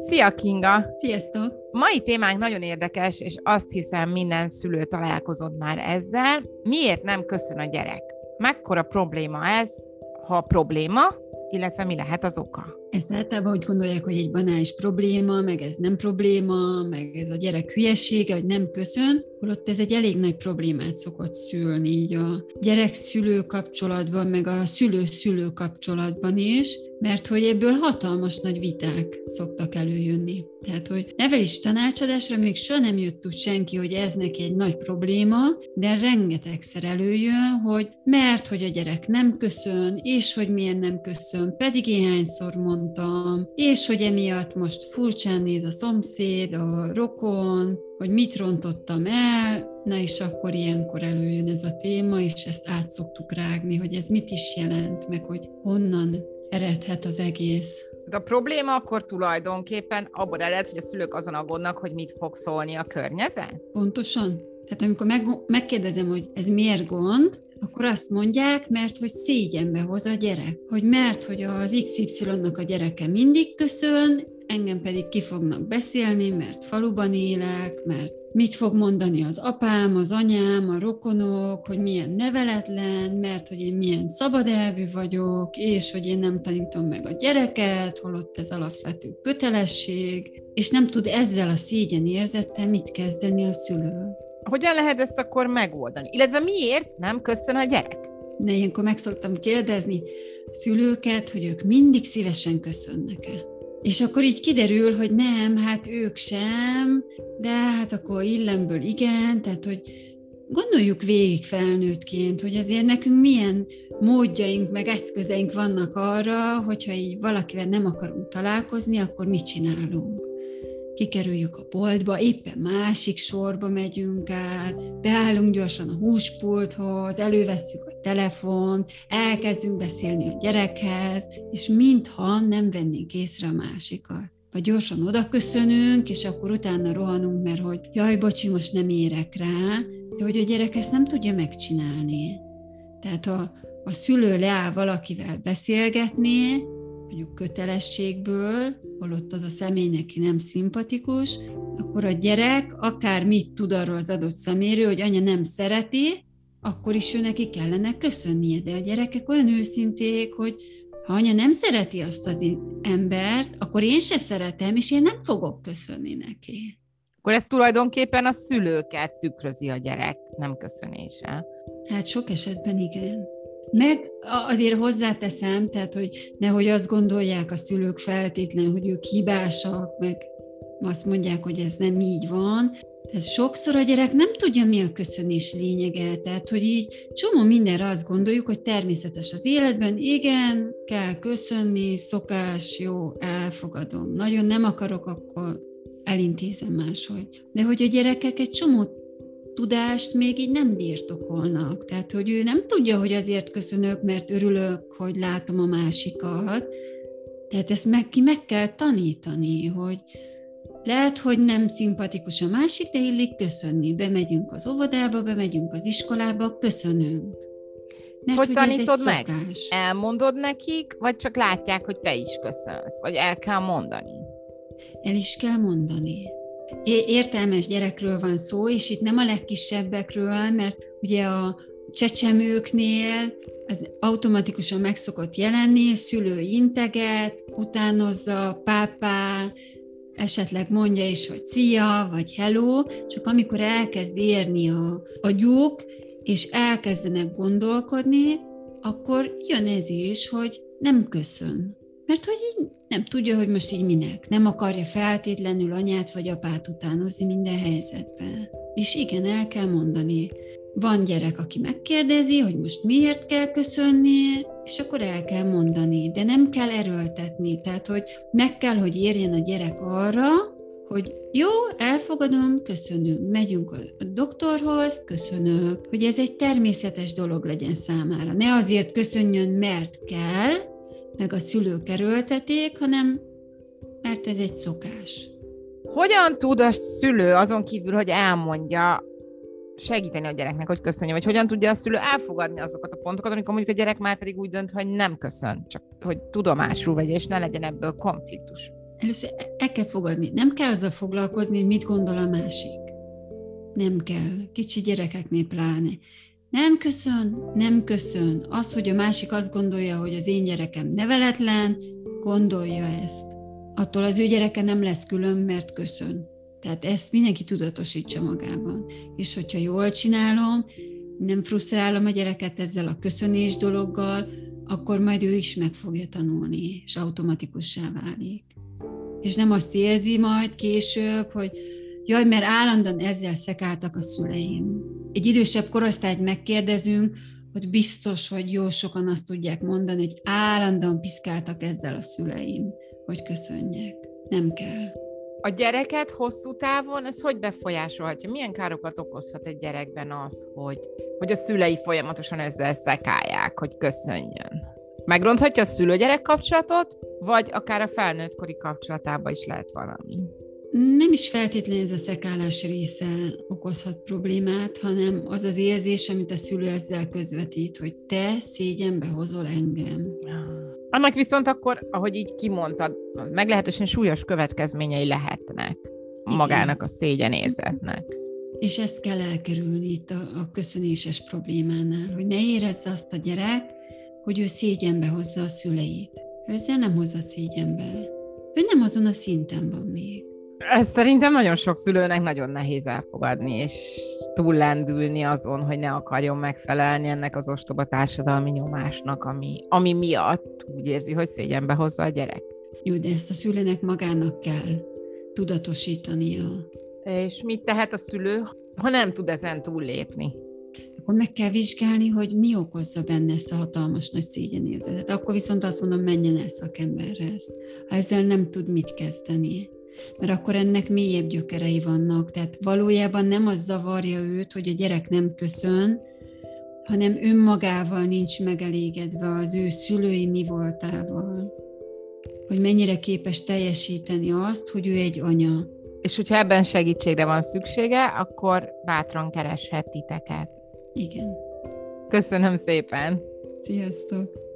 Szia Kinga! Sziasztok! Mai témánk nagyon érdekes, és azt hiszem minden szülő találkozott már ezzel. Miért nem köszön a gyerek? Mekkora probléma ez, ha probléma, illetve mi lehet az oka? Ezt általában úgy gondolják, hogy egy banális probléma, meg ez nem probléma, meg ez a gyerek hülyesége, hogy nem köszön, holott ez egy elég nagy problémát szokott szülni így a gyerek-szülő kapcsolatban, meg a szülő-szülő kapcsolatban is, mert hogy ebből hatalmas nagy viták szoktak előjönni. Tehát, hogy nevelis tanácsadásra még soha nem jött úgy senki, hogy ez neki egy nagy probléma, de rengetegszer előjön, hogy mert, hogy a gyerek nem köszön, és hogy milyen nem köszön, pedig én hányszor mondtam, és hogy emiatt most furcsán néz a szomszéd, a rokon, hogy mit rontottam el, na és akkor ilyenkor előjön ez a téma, és ezt át szoktuk rágni, hogy ez mit is jelent, meg hogy honnan eredhet az egész. De a probléma akkor tulajdonképpen abban ered, hogy a szülők azon aggódnak, hogy mit fog szólni a környezet? Pontosan. Tehát amikor meg, megkérdezem, hogy ez miért gond, akkor azt mondják, mert hogy szégyenbe hoz a gyerek. Hogy mert, hogy az XY-nak a gyereke mindig köszön, engem pedig ki fognak beszélni, mert faluban élek, mert mit fog mondani az apám, az anyám, a rokonok, hogy milyen neveletlen, mert hogy én milyen szabadelvű vagyok, és hogy én nem tanítom meg a gyereket, holott ez alapvető kötelesség, és nem tud ezzel a szégyen érzettel mit kezdeni a szülő. Hogyan lehet ezt akkor megoldani? Illetve miért nem köszön a gyerek? De ilyenkor meg szoktam kérdezni szülőket, hogy ők mindig szívesen köszönnek-e. És akkor így kiderül, hogy nem, hát ők sem, de hát akkor illemből igen, tehát hogy gondoljuk végig felnőttként, hogy azért nekünk milyen módjaink, meg eszközeink vannak arra, hogyha így valakivel nem akarunk találkozni, akkor mit csinálunk kikerüljük a boltba, éppen másik sorba megyünk át, beállunk gyorsan a húspulthoz, elővesszük a telefont, elkezdünk beszélni a gyerekhez, és mintha nem vennénk észre a másikat. Vagy gyorsan oda köszönünk, és akkor utána rohanunk, mert hogy jaj, bocsi, most nem érek rá, de hogy a gyerek ezt nem tudja megcsinálni. Tehát a, a szülő leáll valakivel beszélgetni, mondjuk kötelességből, holott az a személy neki nem szimpatikus, akkor a gyerek akár mit tud arról az adott szeméről, hogy anya nem szereti, akkor is ő neki kellene köszönnie. De a gyerekek olyan őszinték, hogy ha anya nem szereti azt az embert, akkor én se szeretem, és én nem fogok köszönni neki. Akkor ez tulajdonképpen a szülőket tükrözi a gyerek nem köszönése. Hát sok esetben igen. Meg azért hozzáteszem, tehát, hogy nehogy azt gondolják a szülők feltétlenül, hogy ők hibásak, meg azt mondják, hogy ez nem így van. Tehát sokszor a gyerek nem tudja, mi a köszönés lényege. Tehát, hogy így csomó mindenre azt gondoljuk, hogy természetes az életben, igen, kell köszönni, szokás, jó, elfogadom. Nagyon nem akarok, akkor elintézem máshogy. De hogy a gyerekek egy csomó tudást még így nem birtokolnak. Tehát, hogy ő nem tudja, hogy azért köszönök, mert örülök, hogy látom a másikat. Tehát ezt meg, ki meg kell tanítani, hogy lehet, hogy nem szimpatikus a másik, de illik köszönni. Bemegyünk az óvodába, bemegyünk az iskolába, köszönünk. Mert hogy, tanítod meg? Elmondod nekik, vagy csak látják, hogy te is köszönsz? Vagy el kell mondani? El is kell mondani értelmes gyerekről van szó, és itt nem a legkisebbekről, mert ugye a csecsemőknél az automatikusan meg szokott jelenni, szülő integet, utánozza, pápá, esetleg mondja is, hogy szia, vagy hello, csak amikor elkezd érni a agyuk, és elkezdenek gondolkodni, akkor jön ez is, hogy nem köszön. Mert hogy így nem tudja, hogy most így minek. Nem akarja feltétlenül anyát vagy apát utánozni minden helyzetben. És igen, el kell mondani. Van gyerek, aki megkérdezi, hogy most miért kell köszönni, és akkor el kell mondani, de nem kell erőltetni. Tehát, hogy meg kell, hogy érjen a gyerek arra, hogy jó, elfogadom, köszönünk, megyünk a doktorhoz, köszönök, hogy ez egy természetes dolog legyen számára. Ne azért köszönjön, mert kell, meg a szülők erőlteték, hanem mert ez egy szokás. Hogyan tud a szülő azon kívül, hogy elmondja, segíteni a gyereknek, hogy köszönje, vagy hogyan tudja a szülő elfogadni azokat a pontokat, amikor mondjuk a gyerek már pedig úgy dönt, hogy nem köszön, csak hogy tudomásul vegye, és ne legyen ebből konfliktus. Először el kell fogadni. Nem kell azzal foglalkozni, hogy mit gondol a másik. Nem kell. Kicsi gyerekeknél pláne. Nem köszön, nem köszön. Az, hogy a másik azt gondolja, hogy az én gyerekem neveletlen, gondolja ezt. Attól az ő gyereke nem lesz külön, mert köszön. Tehát ezt mindenki tudatosítsa magában. És hogyha jól csinálom, nem frusztrálom a gyereket ezzel a köszönés dologgal, akkor majd ő is meg fogja tanulni, és automatikussá válik. És nem azt érzi majd később, hogy jaj, mert állandóan ezzel szekáltak a szüleim. Egy idősebb korosztályt megkérdezünk, hogy biztos, hogy jó sokan azt tudják mondani, hogy állandóan piszkáltak ezzel a szüleim, hogy köszönjek. Nem kell. A gyereket hosszú távon ez hogy befolyásolhatja? Milyen károkat okozhat egy gyerekben az, hogy, hogy a szülei folyamatosan ezzel szekálják, hogy köszönjön? Megronthatja a szülő-gyerek kapcsolatot, vagy akár a felnőttkori kapcsolatában is lehet valami? Nem is feltétlenül ez a szekálás része okozhat problémát, hanem az az érzés, amit a szülő ezzel közvetít, hogy te szégyenbe hozol engem. Annak viszont akkor, ahogy így kimondtad, meglehetősen súlyos következményei lehetnek Igen. magának a szégyen érzetnek. És ezt kell elkerülni itt a, a köszönéses problémánál, hogy ne érezze azt a gyerek, hogy ő szégyenbe hozza a szüleit. Ő ezzel nem hozza szégyenbe. Ő nem azon a szinten van még. Ez szerintem nagyon sok szülőnek nagyon nehéz elfogadni, és túllendülni azon, hogy ne akarjon megfelelni ennek az ostoba társadalmi nyomásnak, ami, ami miatt úgy érzi, hogy szégyenbe hozza a gyerek. Jó, de ezt a szülőnek magának kell tudatosítania. És mit tehet a szülő, ha nem tud ezen túllépni? Akkor meg kell vizsgálni, hogy mi okozza benne ezt a hatalmas nagy szégyenérzetet. Akkor viszont azt mondom, menjen el szakemberhez. Ha ezzel nem tud mit kezdeni mert akkor ennek mélyebb gyökerei vannak. Tehát valójában nem az zavarja őt, hogy a gyerek nem köszön, hanem önmagával nincs megelégedve az ő szülői mi voltával. Hogy mennyire képes teljesíteni azt, hogy ő egy anya. És hogyha ebben segítségre van szüksége, akkor bátran kereshet titeket. Igen. Köszönöm szépen! Sziasztok!